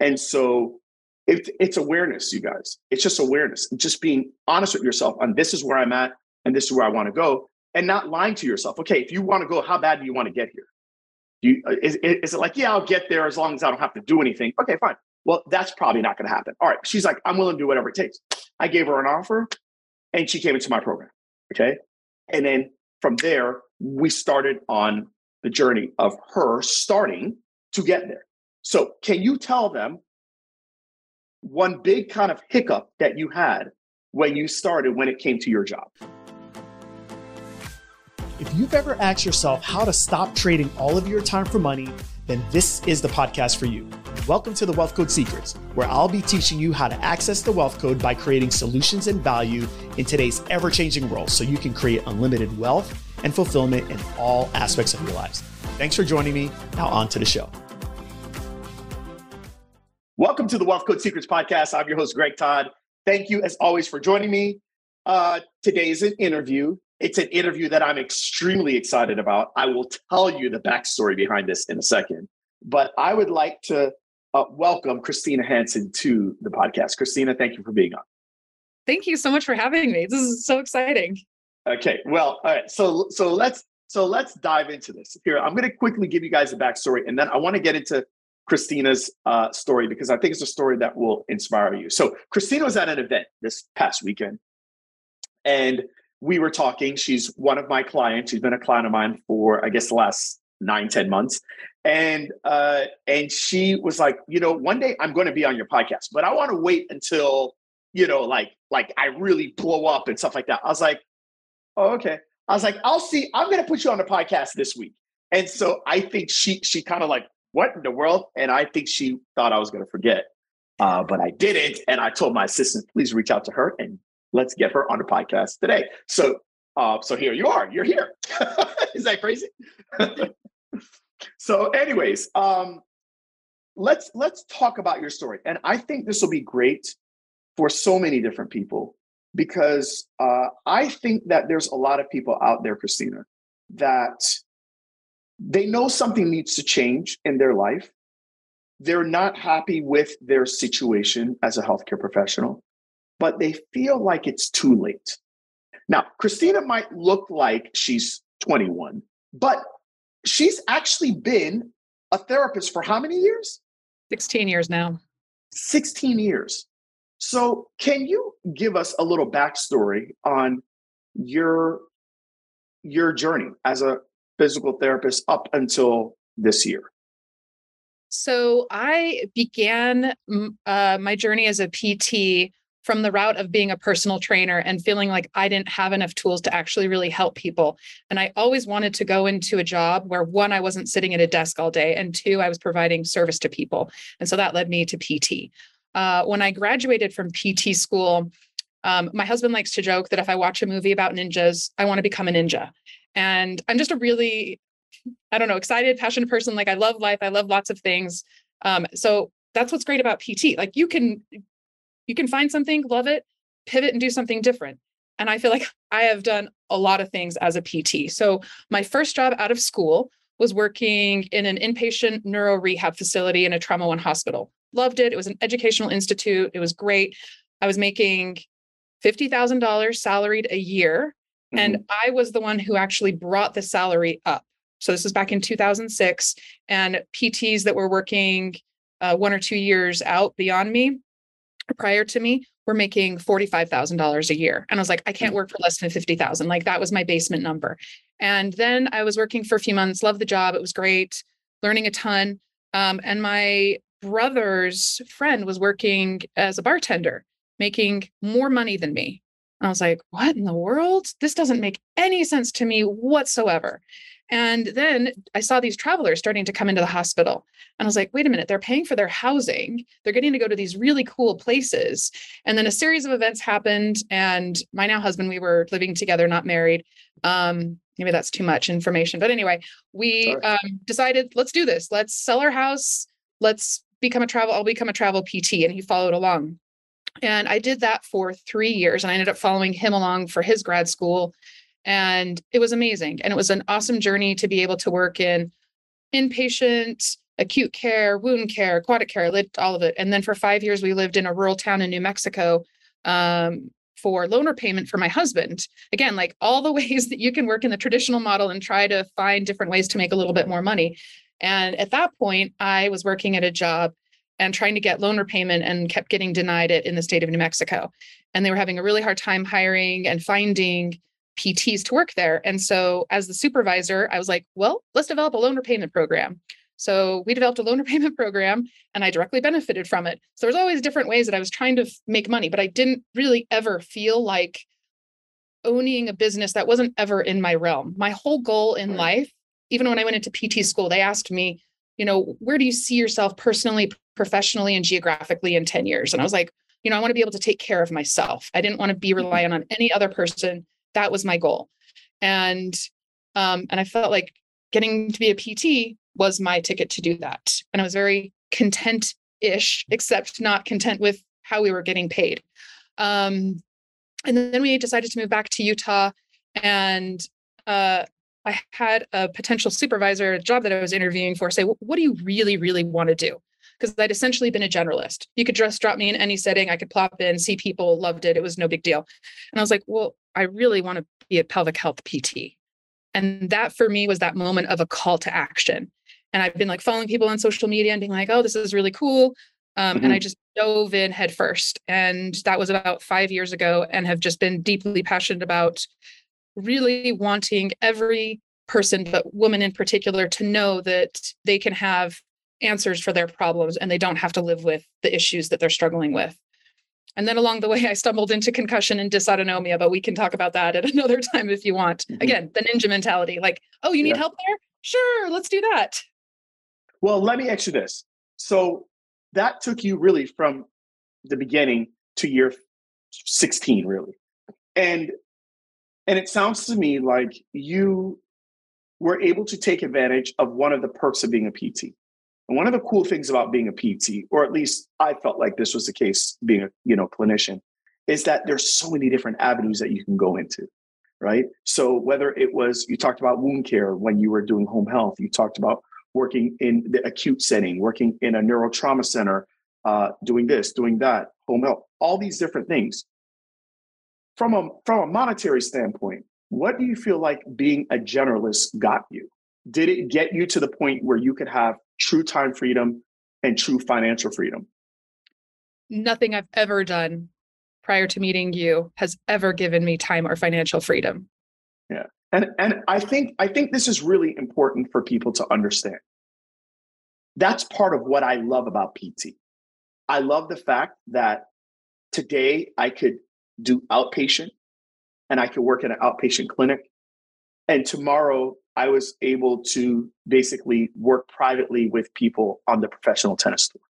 And so it, it's awareness, you guys. It's just awareness, just being honest with yourself on this is where I'm at and this is where I want to go, and not lying to yourself. Okay, if you want to go, how bad do you want to get here? You, uh, is, is it like, yeah, I'll get there as long as I don't have to do anything? Okay, fine. Well, that's probably not going to happen. All right. She's like, I'm willing to do whatever it takes. I gave her an offer and she came into my program. Okay. And then from there, we started on the journey of her starting to get there. So, can you tell them one big kind of hiccup that you had when you started when it came to your job? If you've ever asked yourself how to stop trading all of your time for money, then this is the podcast for you. Welcome to the Wealth Code Secrets, where I'll be teaching you how to access the wealth code by creating solutions and value in today's ever changing world so you can create unlimited wealth and fulfillment in all aspects of your lives. Thanks for joining me. Now, on to the show. Welcome to the Wealth Code Secrets podcast. I'm your host, Greg Todd. Thank you, as always, for joining me. Uh, today is an interview. It's an interview that I'm extremely excited about. I will tell you the backstory behind this in a second. But I would like to uh, welcome Christina Hanson to the podcast. Christina, thank you for being on. Thank you so much for having me. This is so exciting. Okay, well, all right. So so let's so let's dive into this. Here, I'm going to quickly give you guys a backstory, and then I want to get into Christina's uh, story because I think it's a story that will inspire you. So Christina was at an event this past weekend, and we were talking. She's one of my clients. She's been a client of mine for I guess the last nine ten months, and uh, and she was like, you know, one day I'm going to be on your podcast, but I want to wait until you know, like like I really blow up and stuff like that. I was like, oh, okay. I was like, I'll see. I'm going to put you on the podcast this week. And so I think she she kind of like, what in the world? And I think she thought I was going to forget, uh, but I didn't. And I told my assistant, please reach out to her and let's get her on the podcast today. So uh, so here you are. You're here. Is that crazy? so anyways um let's let's talk about your story and i think this will be great for so many different people because uh, i think that there's a lot of people out there christina that they know something needs to change in their life they're not happy with their situation as a healthcare professional but they feel like it's too late now christina might look like she's 21 but she's actually been a therapist for how many years? 16 years now. 16 years. So, can you give us a little backstory on your your journey as a physical therapist up until this year? So, I began uh, my journey as a PT from the route of being a personal trainer and feeling like I didn't have enough tools to actually really help people. And I always wanted to go into a job where one, I wasn't sitting at a desk all day, and two, I was providing service to people. And so that led me to PT. Uh, when I graduated from PT school, um, my husband likes to joke that if I watch a movie about ninjas, I want to become a ninja. And I'm just a really, I don't know, excited, passionate person. Like I love life, I love lots of things. Um, so that's what's great about PT. Like you can you can find something, love it, pivot and do something different. And I feel like I have done a lot of things as a PT. So my first job out of school was working in an inpatient neuro rehab facility in a trauma one hospital. Loved it. It was an educational institute. It was great. I was making $50,000 salaried a year. Mm-hmm. And I was the one who actually brought the salary up. So this was back in 2006. And PTs that were working uh, one or two years out beyond me prior to me were making $45,000 a year. And I was like, I can't mm. work for less than 50,000. Like that was my basement number. And then I was working for a few months, loved the job. It was great, learning a ton. Um, and my brother's friend was working as a bartender, making more money than me. And I was like, what in the world? This doesn't make any sense to me whatsoever. And then I saw these travelers starting to come into the hospital. And I was like, wait a minute, they're paying for their housing. They're getting to go to these really cool places. And then a series of events happened. And my now husband, we were living together, not married. Um, maybe that's too much information. But anyway, we um, decided, let's do this. Let's sell our house. Let's become a travel, I'll become a travel PT. And he followed along. And I did that for three years. And I ended up following him along for his grad school and it was amazing and it was an awesome journey to be able to work in inpatient acute care, wound care, aquatic care, lived all of it. And then for five years, we lived in a rural town in New Mexico um, for loan repayment for my husband. Again, like all the ways that you can work in the traditional model and try to find different ways to make a little bit more money. And at that point, I was working at a job and trying to get loan repayment and kept getting denied it in the state of New Mexico. And they were having a really hard time hiring and finding PTs to work there. And so, as the supervisor, I was like, well, let's develop a loan repayment program. So, we developed a loan repayment program and I directly benefited from it. So, there's always different ways that I was trying to make money, but I didn't really ever feel like owning a business that wasn't ever in my realm. My whole goal in life, even when I went into PT school, they asked me, you know, where do you see yourself personally, professionally, and geographically in 10 years? And I was like, you know, I want to be able to take care of myself. I didn't want to be mm-hmm. reliant on any other person. That was my goal. And um, and I felt like getting to be a PT was my ticket to do that. And I was very content-ish, except not content with how we were getting paid. Um, and then we decided to move back to Utah. And uh, I had a potential supervisor, a job that I was interviewing for, say, what do you really, really want to do? Because I'd essentially been a generalist. You could just drop me in any setting. I could plop in, see people, loved it. It was no big deal. And I was like, well, I really want to be a pelvic health PT. And that for me was that moment of a call to action. And I've been like following people on social media and being like, oh, this is really cool. Um, mm-hmm. And I just dove in head first. And that was about five years ago and have just been deeply passionate about really wanting every person, but women in particular, to know that they can have answers for their problems and they don't have to live with the issues that they're struggling with. And then along the way, I stumbled into concussion and dysautonomia, but we can talk about that at another time if you want. Mm-hmm. Again, the ninja mentality like, oh, you need yeah. help there? Sure, let's do that. Well, let me ask you this. So that took you really from the beginning to year 16, really. And and it sounds to me like you were able to take advantage of one of the perks of being a PT. And one of the cool things about being a PT, or at least I felt like this was the case being a you know clinician, is that there's so many different avenues that you can go into, right? So whether it was you talked about wound care when you were doing home health, you talked about working in the acute setting, working in a neurotrauma center, uh, doing this, doing that, home health, all these different things from a from a monetary standpoint, what do you feel like being a generalist got you? Did it get you to the point where you could have true time freedom and true financial freedom? Nothing I've ever done prior to meeting you has ever given me time or financial freedom. Yeah. And and I think I think this is really important for people to understand. That's part of what I love about PT. I love the fact that today I could do outpatient and I could work in an outpatient clinic. And tomorrow I was able to basically work privately with people on the professional tennis tour.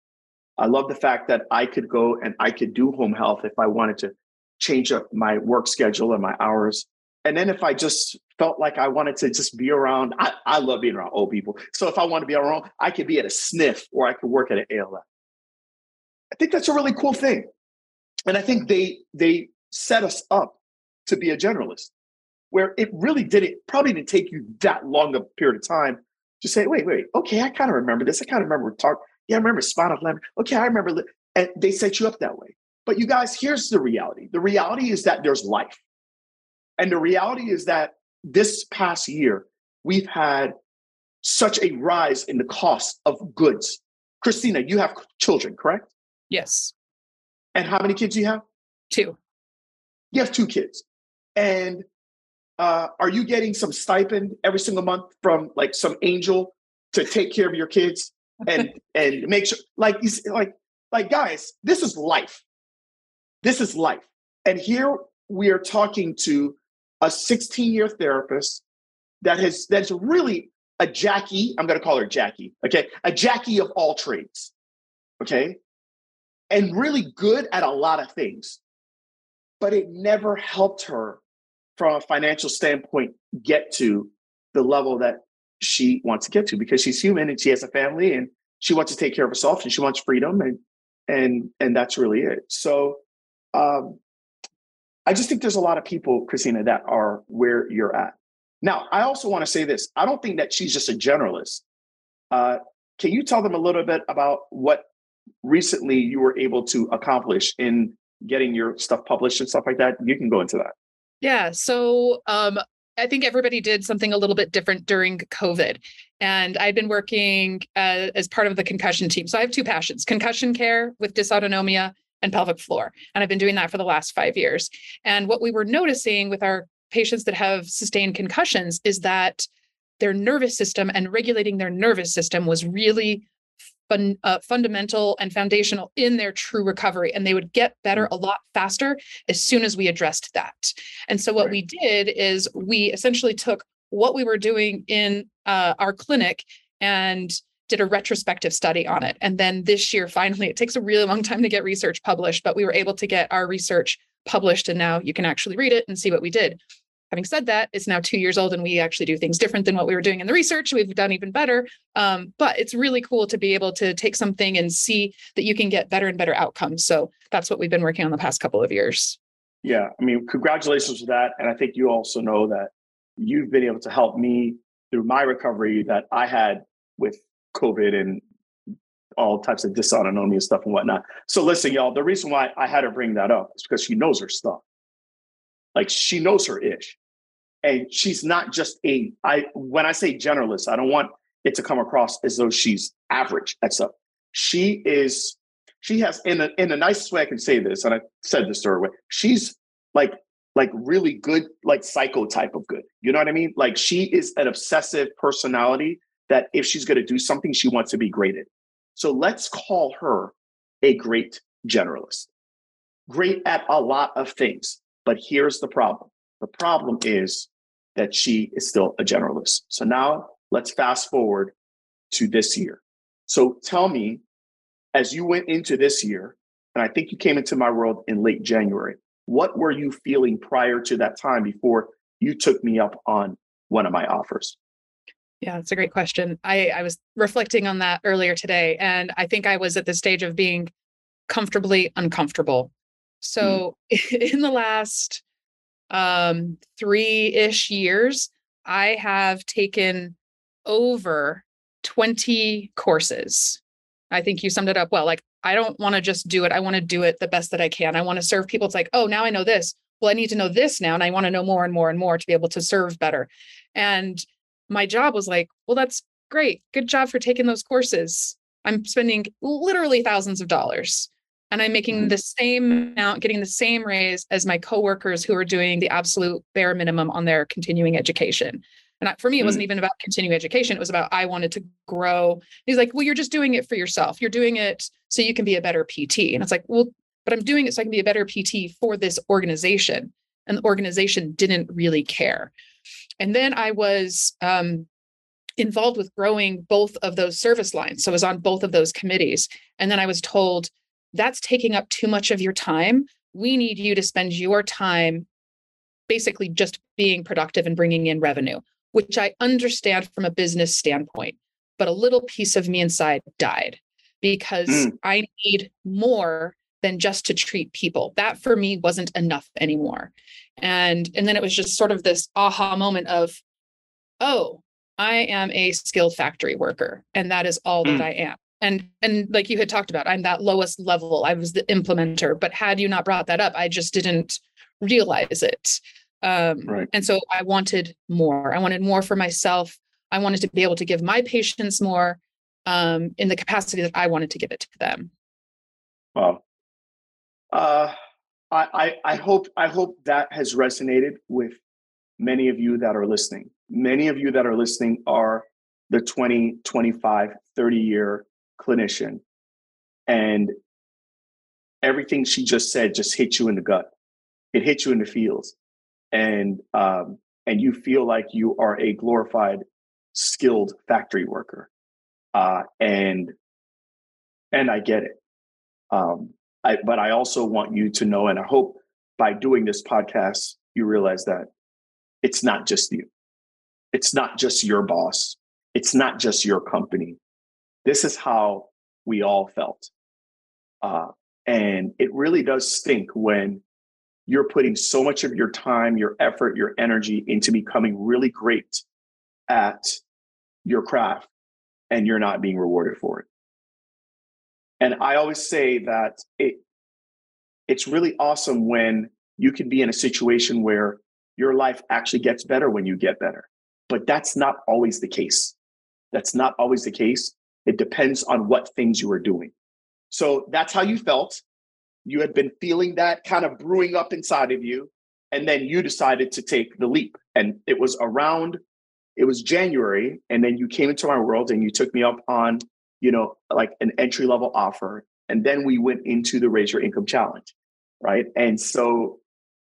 I love the fact that I could go and I could do home health if I wanted to change up my work schedule and my hours. And then if I just felt like I wanted to just be around, I, I love being around old people. So if I want to be around, I could be at a sniff or I could work at an ALF. I think that's a really cool thing. And I think they they set us up to be a generalist, where it really didn't probably didn't take you that long a period of time to say, wait, wait, okay, I kind of remember this. I kind of remember talk. Yeah, I remember spinal lamp. Okay, I remember. And they set you up that way. But you guys, here's the reality. The reality is that there's life. And the reality is that this past year, we've had such a rise in the cost of goods. Christina, you have children, correct? Yes. And how many kids do you have? Two you have two kids and uh, are you getting some stipend every single month from like some angel to take care of your kids and and make sure like you like like guys this is life. This is life. And here we are talking to a 16 year therapist that has that's really a jackie i'm going to call her jackie okay? A jackie of all trades okay? And really good at a lot of things. But it never helped her from a financial standpoint get to the level that she wants to get to because she's human and she has a family and she wants to take care of herself and she wants freedom and and and that's really it so um i just think there's a lot of people christina that are where you're at now i also want to say this i don't think that she's just a generalist uh can you tell them a little bit about what recently you were able to accomplish in getting your stuff published and stuff like that? You can go into that. Yeah. So um, I think everybody did something a little bit different during COVID. And I've been working uh, as part of the concussion team. So I have two passions concussion care with dysautonomia and pelvic floor. And I've been doing that for the last five years. And what we were noticing with our patients that have sustained concussions is that their nervous system and regulating their nervous system was really fun, uh, fundamental and foundational in their true recovery. And they would get better a lot faster as soon as we addressed that. And so, what right. we did is we essentially took what we were doing in uh, our clinic and did a retrospective study on it. And then this year, finally, it takes a really long time to get research published, but we were able to get our research published. And now you can actually read it and see what we did. Having said that, it's now two years old and we actually do things different than what we were doing in the research. We've done even better. Um, but it's really cool to be able to take something and see that you can get better and better outcomes. So that's what we've been working on the past couple of years. Yeah. I mean, congratulations for that. And I think you also know that you've been able to help me through my recovery that I had with COVID and all types of dysautonomia stuff and whatnot. So listen, y'all, the reason why I had to bring that up is because she knows her stuff. Like she knows her ish. And she's not just a I when I say generalist, I don't want it to come across as though she's average at stuff. She is, she has in a in the nicest way I can say this, and I said this to her way, she's like like really good, like psycho type of good. You know what I mean? Like she is an obsessive personality that if she's going to do something, she wants to be great at. So let's call her a great generalist. Great at a lot of things. But here's the problem the problem is that she is still a generalist. So now let's fast forward to this year. So tell me, as you went into this year, and I think you came into my world in late January, what were you feeling prior to that time before you took me up on one of my offers? Yeah, that's a great question. I, I was reflecting on that earlier today, and I think I was at the stage of being comfortably uncomfortable. Mm. So mm. in the last um, three ish years, I have taken over 20 courses. I think you summed it up well. Like, I don't want to just do it. I want to do it the best that I can. I want to serve people. It's like, oh, now I know this. Well, I need to know this now. And I want to know more and more and more to be able to serve better. And my job was like, well, that's great. Good job for taking those courses. I'm spending literally thousands of dollars and I'm making mm-hmm. the same amount, getting the same raise as my coworkers who are doing the absolute bare minimum on their continuing education. And for me, it wasn't mm. even about continuing education. It was about I wanted to grow. He's like, well, you're just doing it for yourself. You're doing it so you can be a better PT. And it's like, well, but I'm doing it so I can be a better PT for this organization. And the organization didn't really care. And then I was um, involved with growing both of those service lines. So I was on both of those committees. And then I was told, that's taking up too much of your time. We need you to spend your time basically just being productive and bringing in revenue, which I understand from a business standpoint. But a little piece of me inside died because mm. I need more than just to treat people. That for me wasn't enough anymore. And and then it was just sort of this aha moment of, oh, I am a skilled factory worker, and that is all mm. that I am and and like you had talked about i'm that lowest level. I was the implementer but had you not brought that up i just didn't realize it. Um, right. and so i wanted more. I wanted more for myself. I wanted to be able to give my patients more um, in the capacity that i wanted to give it to them. Wow. Uh, I, I i hope i hope that has resonated with many of you that are listening. Many of you that are listening are the 20 25 30 year clinician and everything she just said just hit you in the gut. It hit you in the feels. And um, and you feel like you are a glorified skilled factory worker. Uh, and and i get it. Um, I, but i also want you to know and i hope by doing this podcast you realize that it's not just you. It's not just your boss. It's not just your company this is how we all felt. Uh, and it really does stink when you're putting so much of your time, your effort, your energy into becoming really great at your craft. and you're not being rewarded for it. And I always say that it it's really awesome when you can be in a situation where your life actually gets better when you get better. But that's not always the case. That's not always the case. It depends on what things you are doing. So that's how you felt. You had been feeling that kind of brewing up inside of you. And then you decided to take the leap. And it was around, it was January. And then you came into my world and you took me up on, you know, like an entry level offer. And then we went into the Raise Your Income Challenge. Right. And so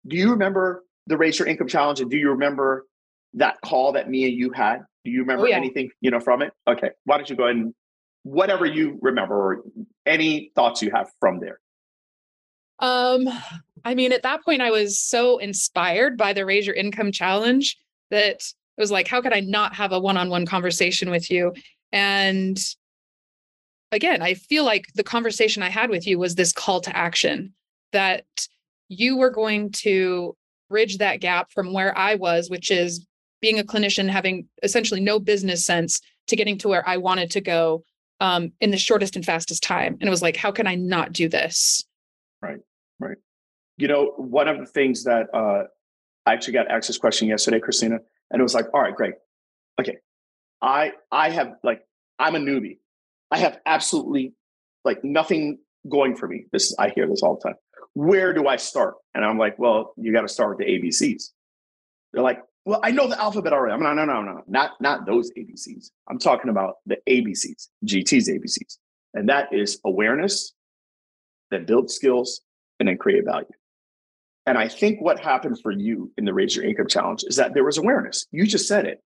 do you remember the Raise Your Income Challenge? And do you remember that call that me and you had? Do you remember oh, yeah. anything, you know, from it? Okay. Why don't you go ahead and whatever you remember or any thoughts you have from there? Um, I mean, at that point, I was so inspired by the Raise Your Income Challenge that it was like, how could I not have a one on one conversation with you? And again, I feel like the conversation I had with you was this call to action that you were going to bridge that gap from where I was, which is being a clinician, having essentially no business sense to getting to where I wanted to go um, in the shortest and fastest time. And it was like, how can I not do this? Right, right. You know, one of the things that uh, I actually got access question yesterday, Christina, and it was like, all right, great. Okay. I I have like I'm a newbie. I have absolutely like nothing going for me. This I hear this all the time. Where do I start? And I'm like, well, you got to start with the ABCs. They're like, well, I know the alphabet already. I'm like, no, no, no, no, not not those ABCs. I'm talking about the ABCs, GT's ABCs, and that is awareness, then build skills, and then create value. And I think what happened for you in the Raise Your Income Challenge is that there was awareness. You just said it.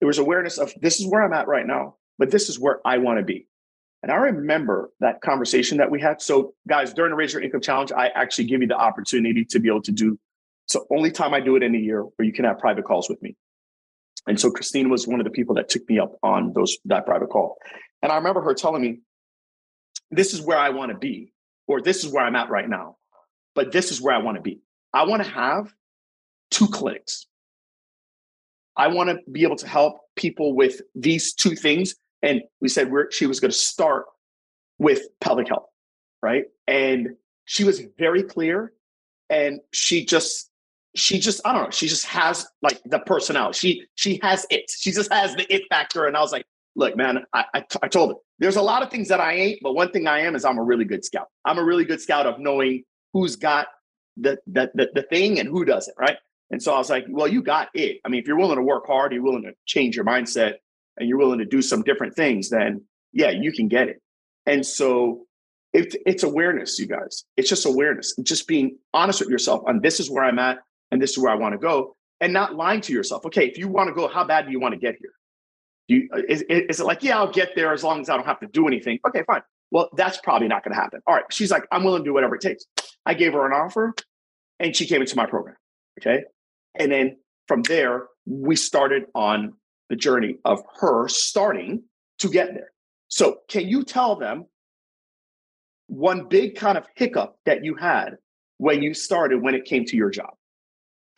There was awareness of this is where I'm at right now, but this is where I want to be. And I remember that conversation that we had. So, guys, during the Raise Your Income Challenge, I actually give you the opportunity to be able to do so only time I do it in a year where you can have private calls with me. And so Christine was one of the people that took me up on those that private call. And I remember her telling me, this is where I want to be, or this is where I'm at right now, but this is where I want to be. I want to have two clinics. I want to be able to help people with these two things. And we said we're, she was going to start with pelvic health, right? And she was very clear and she just she just I don't know. She just has like the personality. She she has it. She just has the it factor. And I was like, look, man, I, I, t- I told her there's a lot of things that I ain't, but one thing I am is I'm a really good scout. I'm a really good scout of knowing who's got the the the, the thing and who doesn't, right? And so I was like, well, you got it. I mean, if you're willing to work hard, you're willing to change your mindset, and you're willing to do some different things, then yeah, you can get it. And so it, it's awareness, you guys. It's just awareness. Just being honest with yourself on this is where I'm at and this is where I want to go, and not lying to yourself. Okay, if you want to go, how bad do you want to get here? Do you, uh, is, is it like, yeah, I'll get there as long as I don't have to do anything? Okay, fine. Well, that's probably not going to happen. All right. She's like, I'm willing to do whatever it takes. I gave her an offer and she came into my program. Okay. And then from there, we started on the journey of her starting to get there. So, can you tell them one big kind of hiccup that you had when you started when it came to your job?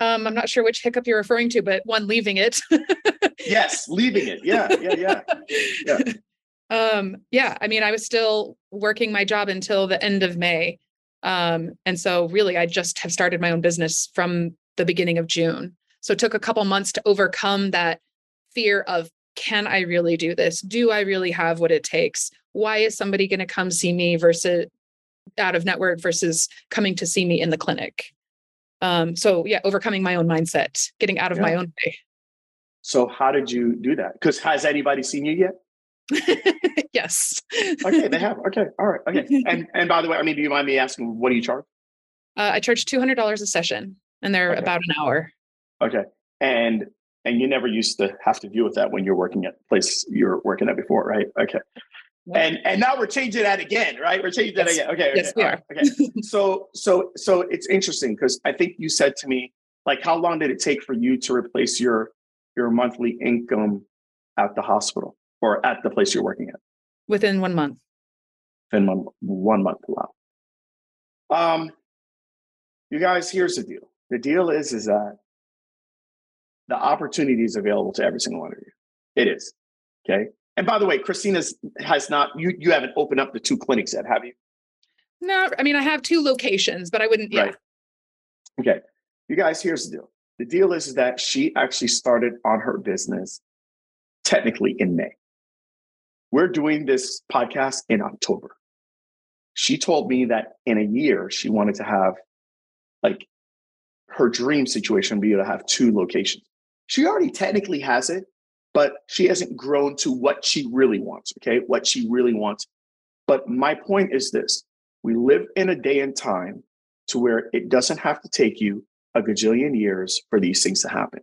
Um, I'm not sure which hiccup you're referring to, but one leaving it. yes, leaving it. Yeah, yeah, yeah. Yeah. Um, yeah, I mean, I was still working my job until the end of May. Um, and so really I just have started my own business from the beginning of June. So it took a couple months to overcome that fear of can I really do this? Do I really have what it takes? Why is somebody going to come see me versus out of network versus coming to see me in the clinic? Um, so yeah, overcoming my own mindset, getting out of yeah. my own way. So how did you do that? Because has anybody seen you yet? yes. okay, they have. Okay, all right. Okay, and and by the way, I mean, do you mind me asking what do you charge? Uh, I charge two hundred dollars a session, and they're okay. about an hour. Okay, and and you never used to have to deal with that when you're working at place you're working at before, right? Okay. And and now we're changing that again, right? We're changing that yes. again. Okay. Yes, okay, we are. okay. so so so it's interesting because I think you said to me, like, how long did it take for you to replace your your monthly income at the hospital or at the place you're working at? Within one month. Within one one month. Wow. Um, you guys, here's the deal. The deal is is that the opportunity is available to every single one of you. It is. Okay. And by the way, Christina's has not you you haven't opened up the two clinics yet, have you? No, I mean I have two locations, but I wouldn't. Yeah. Right. Okay, you guys. Here's the deal. The deal is that she actually started on her business technically in May. We're doing this podcast in October. She told me that in a year she wanted to have like her dream situation be able to have two locations. She already technically has it, but she hasn't grown to what she really wants. Okay. What she really wants. But my point is this we live in a day and time to where it doesn't have to take you a gajillion years for these things to happen.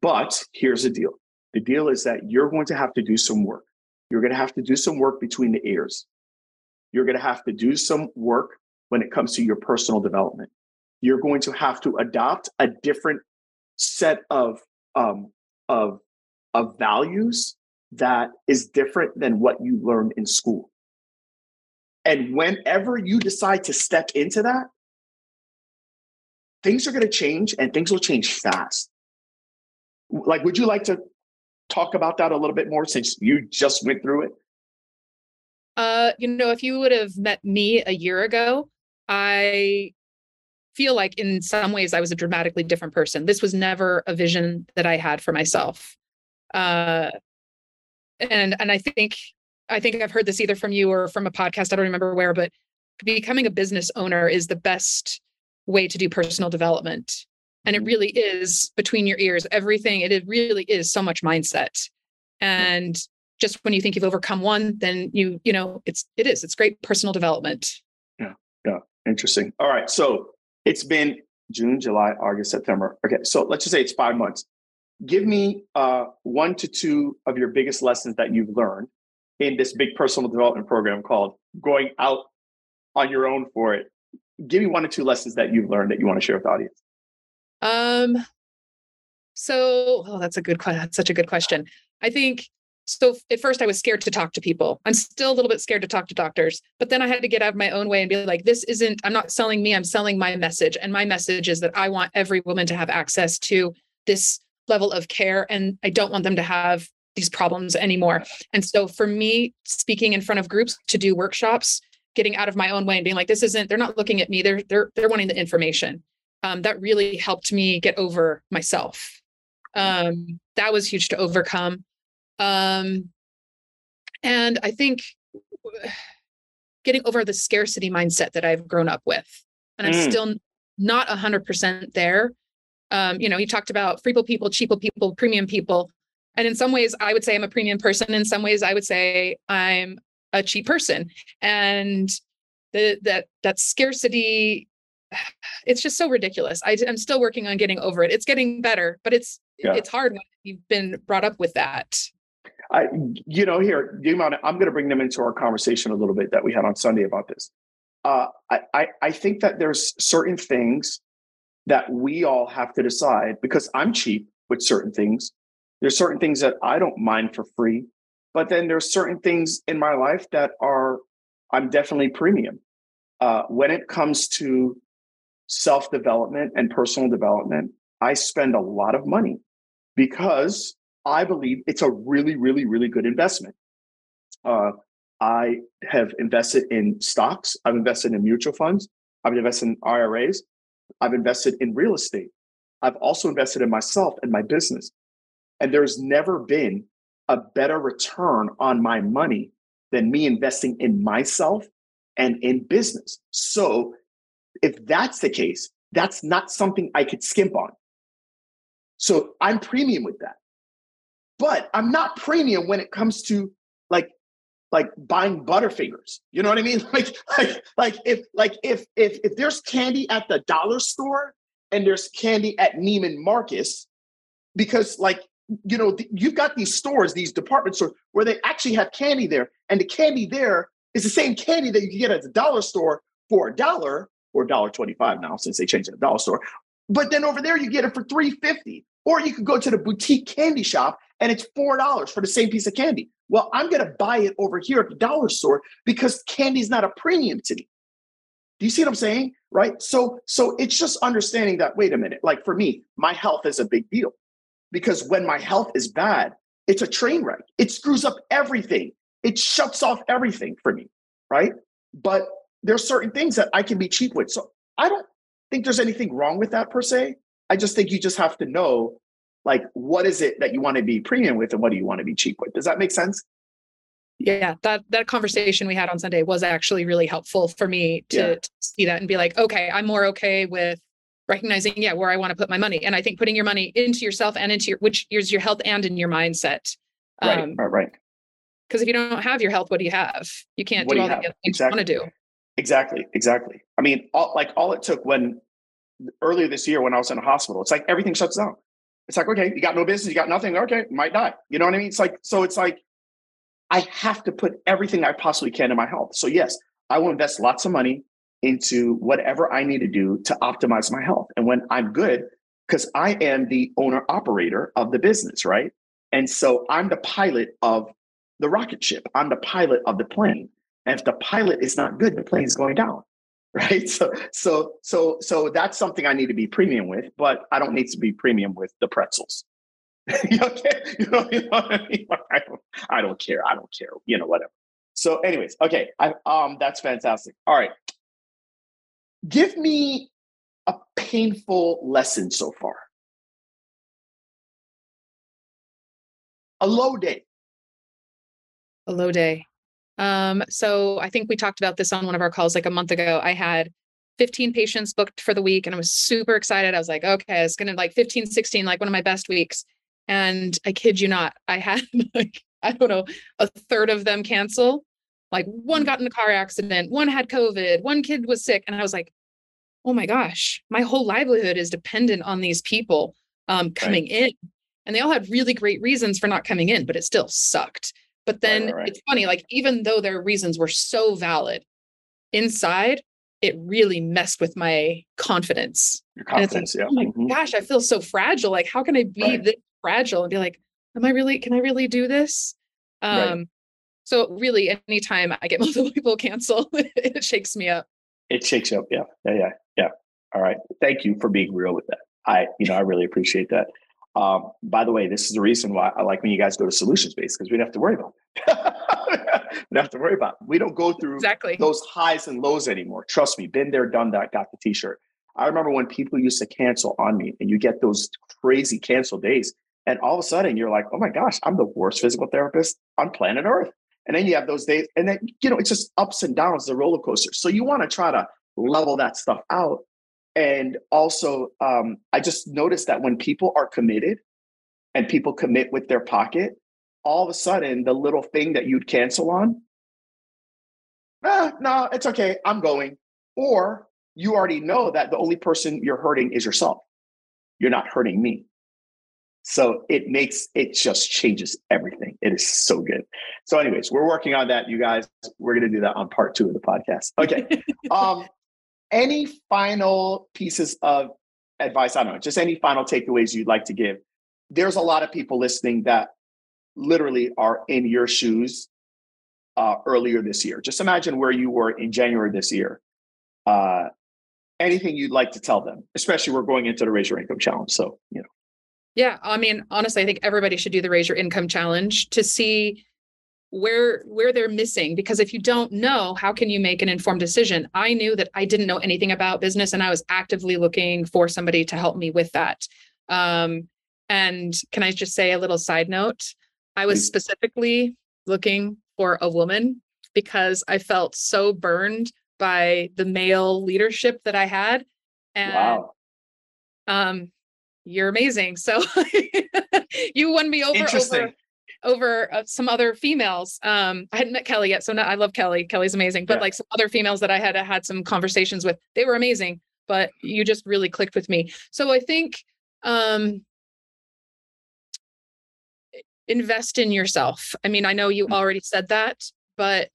But here's the deal the deal is that you're going to have to do some work. You're going to have to do some work between the ears. You're going to have to do some work when it comes to your personal development. You're going to have to adopt a different set of um, of of values that is different than what you learned in school. And whenever you decide to step into that, things are going to change and things will change fast. Like, would you like to talk about that a little bit more since you just went through it? Uh, you know, if you would have met me a year ago, I feel like in some ways I was a dramatically different person. This was never a vision that I had for myself. Uh, and and I think I think I've heard this either from you or from a podcast. I don't remember where, but becoming a business owner is the best way to do personal development. And it mm-hmm. really is between your ears, everything. It really is so much mindset. And just when you think you've overcome one, then you, you know, it's it is. It's great personal development. Yeah. Yeah. Interesting. All right. So it's been June, July, August, September. Okay. So let's just say it's five months give me uh, one to two of your biggest lessons that you've learned in this big personal development program called going out on your own for it. Give me one or two lessons that you've learned that you want to share with the audience. Um so oh that's a good question that's such a good question. I think so at first i was scared to talk to people. I'm still a little bit scared to talk to doctors but then i had to get out of my own way and be like this isn't i'm not selling me i'm selling my message and my message is that i want every woman to have access to this level of care and I don't want them to have these problems anymore. And so for me, speaking in front of groups to do workshops, getting out of my own way and being like, this isn't, they're not looking at me, they're they're they're wanting the information. Um, that really helped me get over myself. Um, that was huge to overcome. Um, and I think getting over the scarcity mindset that I've grown up with. And I'm mm. still not 100% there, um, you know, he talked about free people, cheap people, premium people. And in some ways, I would say I'm a premium person. In some ways, I would say I'm a cheap person. And the that that scarcity, it's just so ridiculous. I, am still working on getting over it. It's getting better, but it's yeah. it's hard when you've been brought up with that. I, you know, here, I'm going to bring them into our conversation a little bit that we had on Sunday about this. Uh, I, I, I think that there's certain things that we all have to decide because I'm cheap with certain things. There's certain things that I don't mind for free, but then there's certain things in my life that are I'm definitely premium. Uh, when it comes to self development and personal development, I spend a lot of money because I believe it's a really, really, really good investment. Uh, I have invested in stocks. I've invested in mutual funds. I've invested in IRAs. I've invested in real estate. I've also invested in myself and my business. And there's never been a better return on my money than me investing in myself and in business. So if that's the case, that's not something I could skimp on. So I'm premium with that. But I'm not premium when it comes to like like buying Butterfingers. You know what I mean? Like, like, like if, like if, if, if there's candy at the dollar store and there's candy at Neiman Marcus, because like, you know, you've got these stores, these department stores where they actually have candy there, and the candy there is the same candy that you can get at the dollar store for a dollar or dollar twenty-five now since they changed it to dollar store. But then over there you get it for three fifty, or you could go to the boutique candy shop and it's four dollars for the same piece of candy. Well, I'm going to buy it over here at the dollar store because candy's not a premium to me. Do you see what I'm saying? Right. So, so it's just understanding that, wait a minute, like for me, my health is a big deal because when my health is bad, it's a train wreck. It screws up everything. It shuts off everything for me, right? But there's certain things that I can be cheap with. So I don't think there's anything wrong with that per se. I just think you just have to know like what is it that you want to be premium with and what do you want to be cheap with. Does that make sense? Yeah, that that conversation we had on Sunday was actually really helpful for me to, yeah. to see that and be like, okay, I'm more okay with recognizing yeah where i want to put my money and i think putting your money into yourself and into your which is your health and in your mindset right um, right right because if you don't have your health what do you have you can't what do, do all the things exactly. you want to do exactly exactly i mean all, like all it took when earlier this year when i was in a hospital it's like everything shuts down it's like okay you got no business you got nothing okay might die you know what i mean it's like so it's like i have to put everything i possibly can in my health so yes i will invest lots of money into whatever I need to do to optimize my health. And when I'm good, because I am the owner operator of the business, right? And so I'm the pilot of the rocket ship, I'm the pilot of the plane. And if the pilot is not good, the plane is going down. Right. So so so so that's something I need to be premium with, but I don't need to be premium with the pretzels. You know? I don't, I don't care. I don't care. You know, whatever. So, anyways, okay. I um that's fantastic. All right. Give me a painful lesson so far. A low day. A low day. Um, so I think we talked about this on one of our calls like a month ago. I had 15 patients booked for the week and I was super excited. I was like, okay, it's gonna like 15, 16, like one of my best weeks. And I kid you not, I had like, I don't know, a third of them cancel. Like one mm. got in a car accident, one had COVID, one kid was sick. And I was like, oh my gosh, my whole livelihood is dependent on these people um, coming right. in. And they all had really great reasons for not coming in, but it still sucked. But then right, right, it's funny, like, even though their reasons were so valid, inside, it really messed with my confidence. Your confidence, like, yeah. Oh my mm-hmm. gosh, I feel so fragile. Like, how can I be this fragile and be like, am I really, can I really do this? Um, so really anytime I get multiple people cancel, it shakes me up. It shakes you up. Yeah. Yeah. Yeah. Yeah. All right. Thank you for being real with that. I, you know, I really appreciate that. Um, by the way, this is the reason why I like when you guys go to solutions based because we don't have to worry about it. we don't have to worry about it. We don't go through exactly those highs and lows anymore. Trust me, been there, done that, got the t-shirt. I remember when people used to cancel on me and you get those crazy cancel days. And all of a sudden you're like, oh my gosh, I'm the worst physical therapist on planet Earth. And then you have those days, and then you know, it's just ups and downs, the roller coaster. So you want to try to level that stuff out. And also, um, I just noticed that when people are committed and people commit with their pocket, all of a sudden the little thing that you'd cancel on, ah, no, it's okay, I'm going. Or you already know that the only person you're hurting is yourself. You're not hurting me. So it makes it just changes everything. It is so good. So, anyways, we're working on that, you guys. We're gonna do that on part two of the podcast. Okay. um, any final pieces of advice? I don't know, just any final takeaways you'd like to give. There's a lot of people listening that literally are in your shoes uh, earlier this year. Just imagine where you were in January this year. Uh, anything you'd like to tell them, especially we're going into the Raise Your Income Challenge. So, you know. Yeah, I mean, honestly, I think everybody should do the Raise Your Income Challenge to see where where they're missing because if you don't know how can you make an informed decision? I knew that i didn't know anything about business and i was actively looking for somebody to help me with that. Um, and can i just say a little side note? I was specifically looking for a woman because i felt so burned by the male leadership that i had and wow. um you're amazing. So you won me over Interesting. over over uh, some other females. Um, I hadn't met Kelly yet, so I love Kelly. Kelly's amazing, but yeah. like some other females that I had had some conversations with, they were amazing. But you just really clicked with me. So I think um, invest in yourself. I mean, I know you mm. already said that, but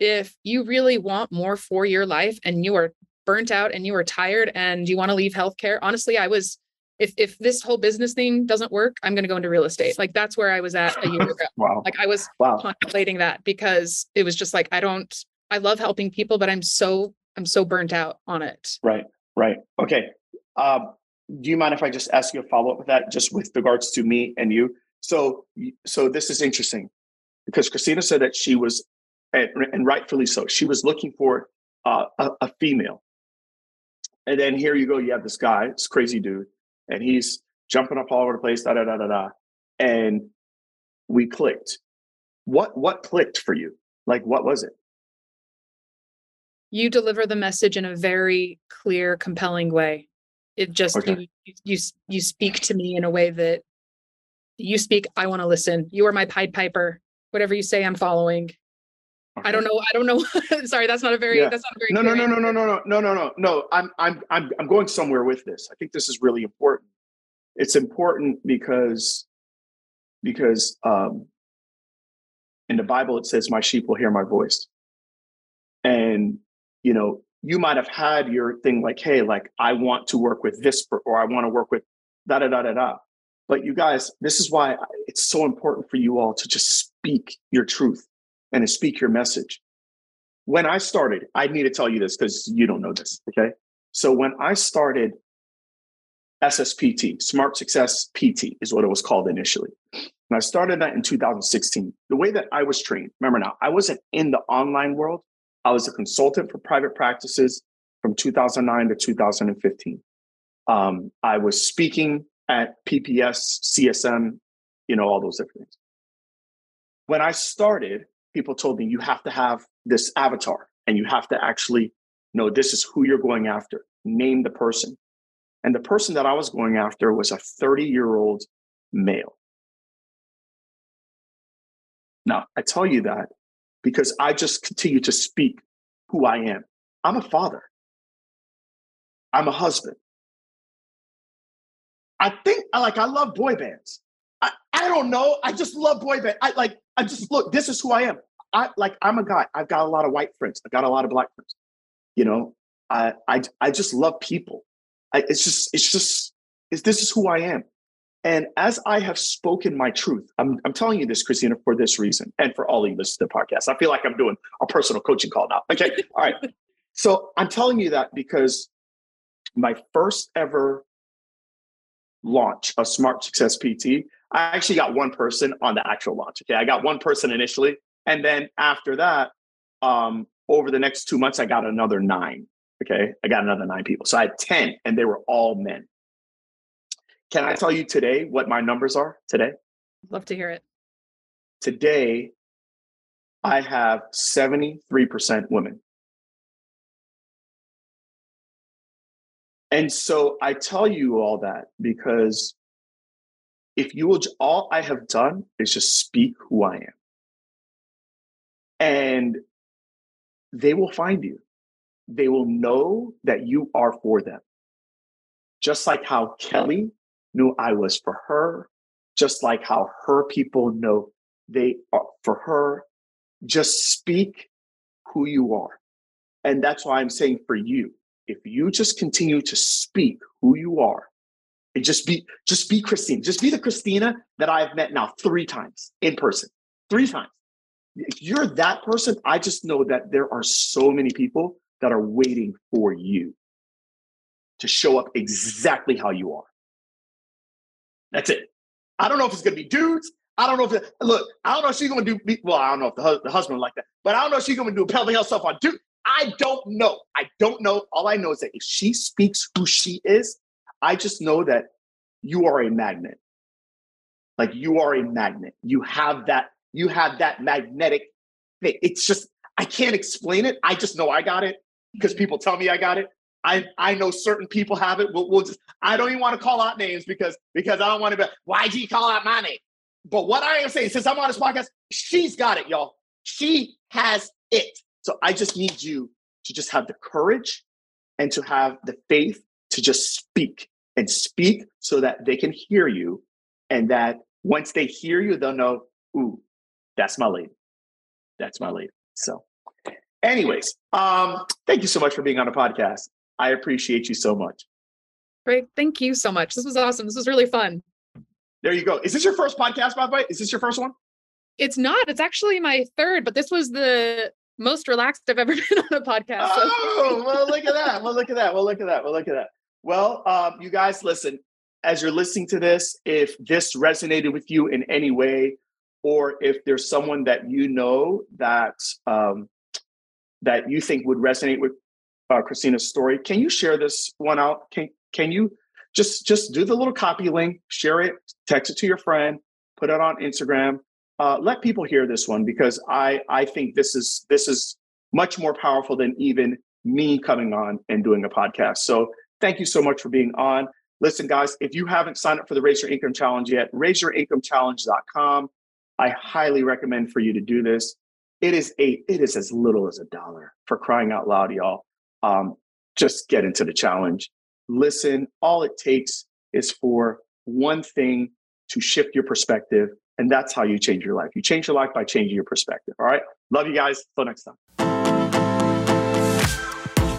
if you really want more for your life and you are burnt out and you are tired and you want to leave healthcare, honestly, I was if if this whole business thing doesn't work, I'm going to go into real estate. Like that's where I was at a year ago. wow. Like I was wow. contemplating that because it was just like I don't I love helping people, but I'm so I'm so burnt out on it. Right. Right. Okay. Um, do you mind if I just ask you a follow up with that, just with regards to me and you? So, so this is interesting because Christina said that she was, and, and rightfully so, she was looking for uh, a, a female. And then here you go, you have this guy, this crazy dude, and he's jumping up all over the place, da da da da da. And we clicked. What what clicked for you? Like what was it? You deliver the message in a very clear, compelling way. It just okay. you you you speak to me in a way that you speak, I want to listen. You are my Pied Piper. Whatever you say, I'm following. Okay. I don't know. I don't know. Sorry, that's not a very. Yeah. That's not a very. No, no, no, no, no, no, no, no, no, no, no. I'm, I'm, I'm, I'm going somewhere with this. I think this is really important. It's important because, because, um, in the Bible it says, "My sheep will hear my voice," and you know, you might have had your thing like, "Hey, like I want to work with this, or I want to work with da da da da da." But you guys, this is why it's so important for you all to just speak your truth and to speak your message. When I started, I need to tell you this because you don't know this. Okay. So when I started SSPT, Smart Success PT is what it was called initially. And I started that in 2016. The way that I was trained, remember now, I wasn't in the online world. I was a consultant for private practices from 2009 to 2015. Um, I was speaking at PPS, CSM, you know, all those different things. When I started, people told me you have to have this avatar and you have to actually know this is who you're going after. Name the person. And the person that I was going after was a 30 year old male. Now, I tell you that because I just continue to speak who I am. I'm a father. I'm a husband. I think like I love boy bands. I, I don't know. I just love boy band. I like I just look, this is who I am. I like I'm a guy. I've got a lot of white friends. I've got a lot of black friends. You know, I I I just love people. I, it's just it's just it's, this is who I am. And as I have spoken my truth, I'm, I'm telling you this, Christina, for this reason, and for all of you listening to the podcast. I feel like I'm doing a personal coaching call now. Okay. All right. So I'm telling you that because my first ever launch of Smart Success PT, I actually got one person on the actual launch. Okay, I got one person initially, and then after that, um, over the next two months, I got another nine. Okay, I got another nine people, so I had ten, and they were all men. Can I tell you today what my numbers are today? Love to hear it. Today, I have 73% women. And so I tell you all that because if you will, all I have done is just speak who I am. And they will find you. They will know that you are for them. Just like how Kelly knew I was for her, just like how her people know they are for her. Just speak who you are. And that's why I'm saying for you, if you just continue to speak who you are and just be just be Christina, just be the Christina that I've met now three times in person, three times. If you're that person, I just know that there are so many people that are waiting for you to show up exactly how you are. That's it. I don't know if it's to be dudes. I don't know if it, look. I don't know if she's to do. Well, I don't know if the, the husband like that, but I don't know if she's to do Pelvic Health stuff on dude. I don't know. I don't know. All I know is that if she speaks who she is, I just know that you are a magnet. Like you are a magnet. You have that, you have that magnetic thing. It's just, I can't explain it. I just know I got it because mm-hmm. people tell me I got it. I, I know certain people have it. We'll, we'll just, I don't even want to call out names because, because I don't want to be, why'd you call out my name? But what I am saying, since I'm on this podcast, she's got it, y'all. She has it. So I just need you to just have the courage and to have the faith to just speak and speak so that they can hear you. And that once they hear you, they'll know, ooh, that's my lady. That's my lady. So, anyways, um, thank you so much for being on the podcast. I appreciate you so much. Great. Thank you so much. This was awesome. This was really fun. There you go. Is this your first podcast, by the way? Is this your first one? It's not. It's actually my third, but this was the most relaxed I've ever been on a podcast. Oh, well, look at that. Well, look at that. Well, look at that. Well, look at that. Well, um, you guys, listen. as you're listening to this, if this resonated with you in any way, or if there's someone that you know that um, that you think would resonate with uh, Christina's story, can you share this one out? Can can you just just do the little copy link, share it, text it to your friend, put it on Instagram. Uh, let people hear this one because I I think this is this is much more powerful than even me coming on and doing a podcast. So thank you so much for being on. Listen, guys, if you haven't signed up for the Raise Your Income Challenge yet, raiseyourincomechallenge.com. I highly recommend for you to do this. It is a it is as little as a dollar for crying out loud, y'all. Um, just get into the challenge. Listen, all it takes is for one thing to shift your perspective, and that's how you change your life. You change your life by changing your perspective. All right. Love you guys. Till next time.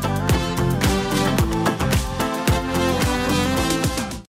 Bye.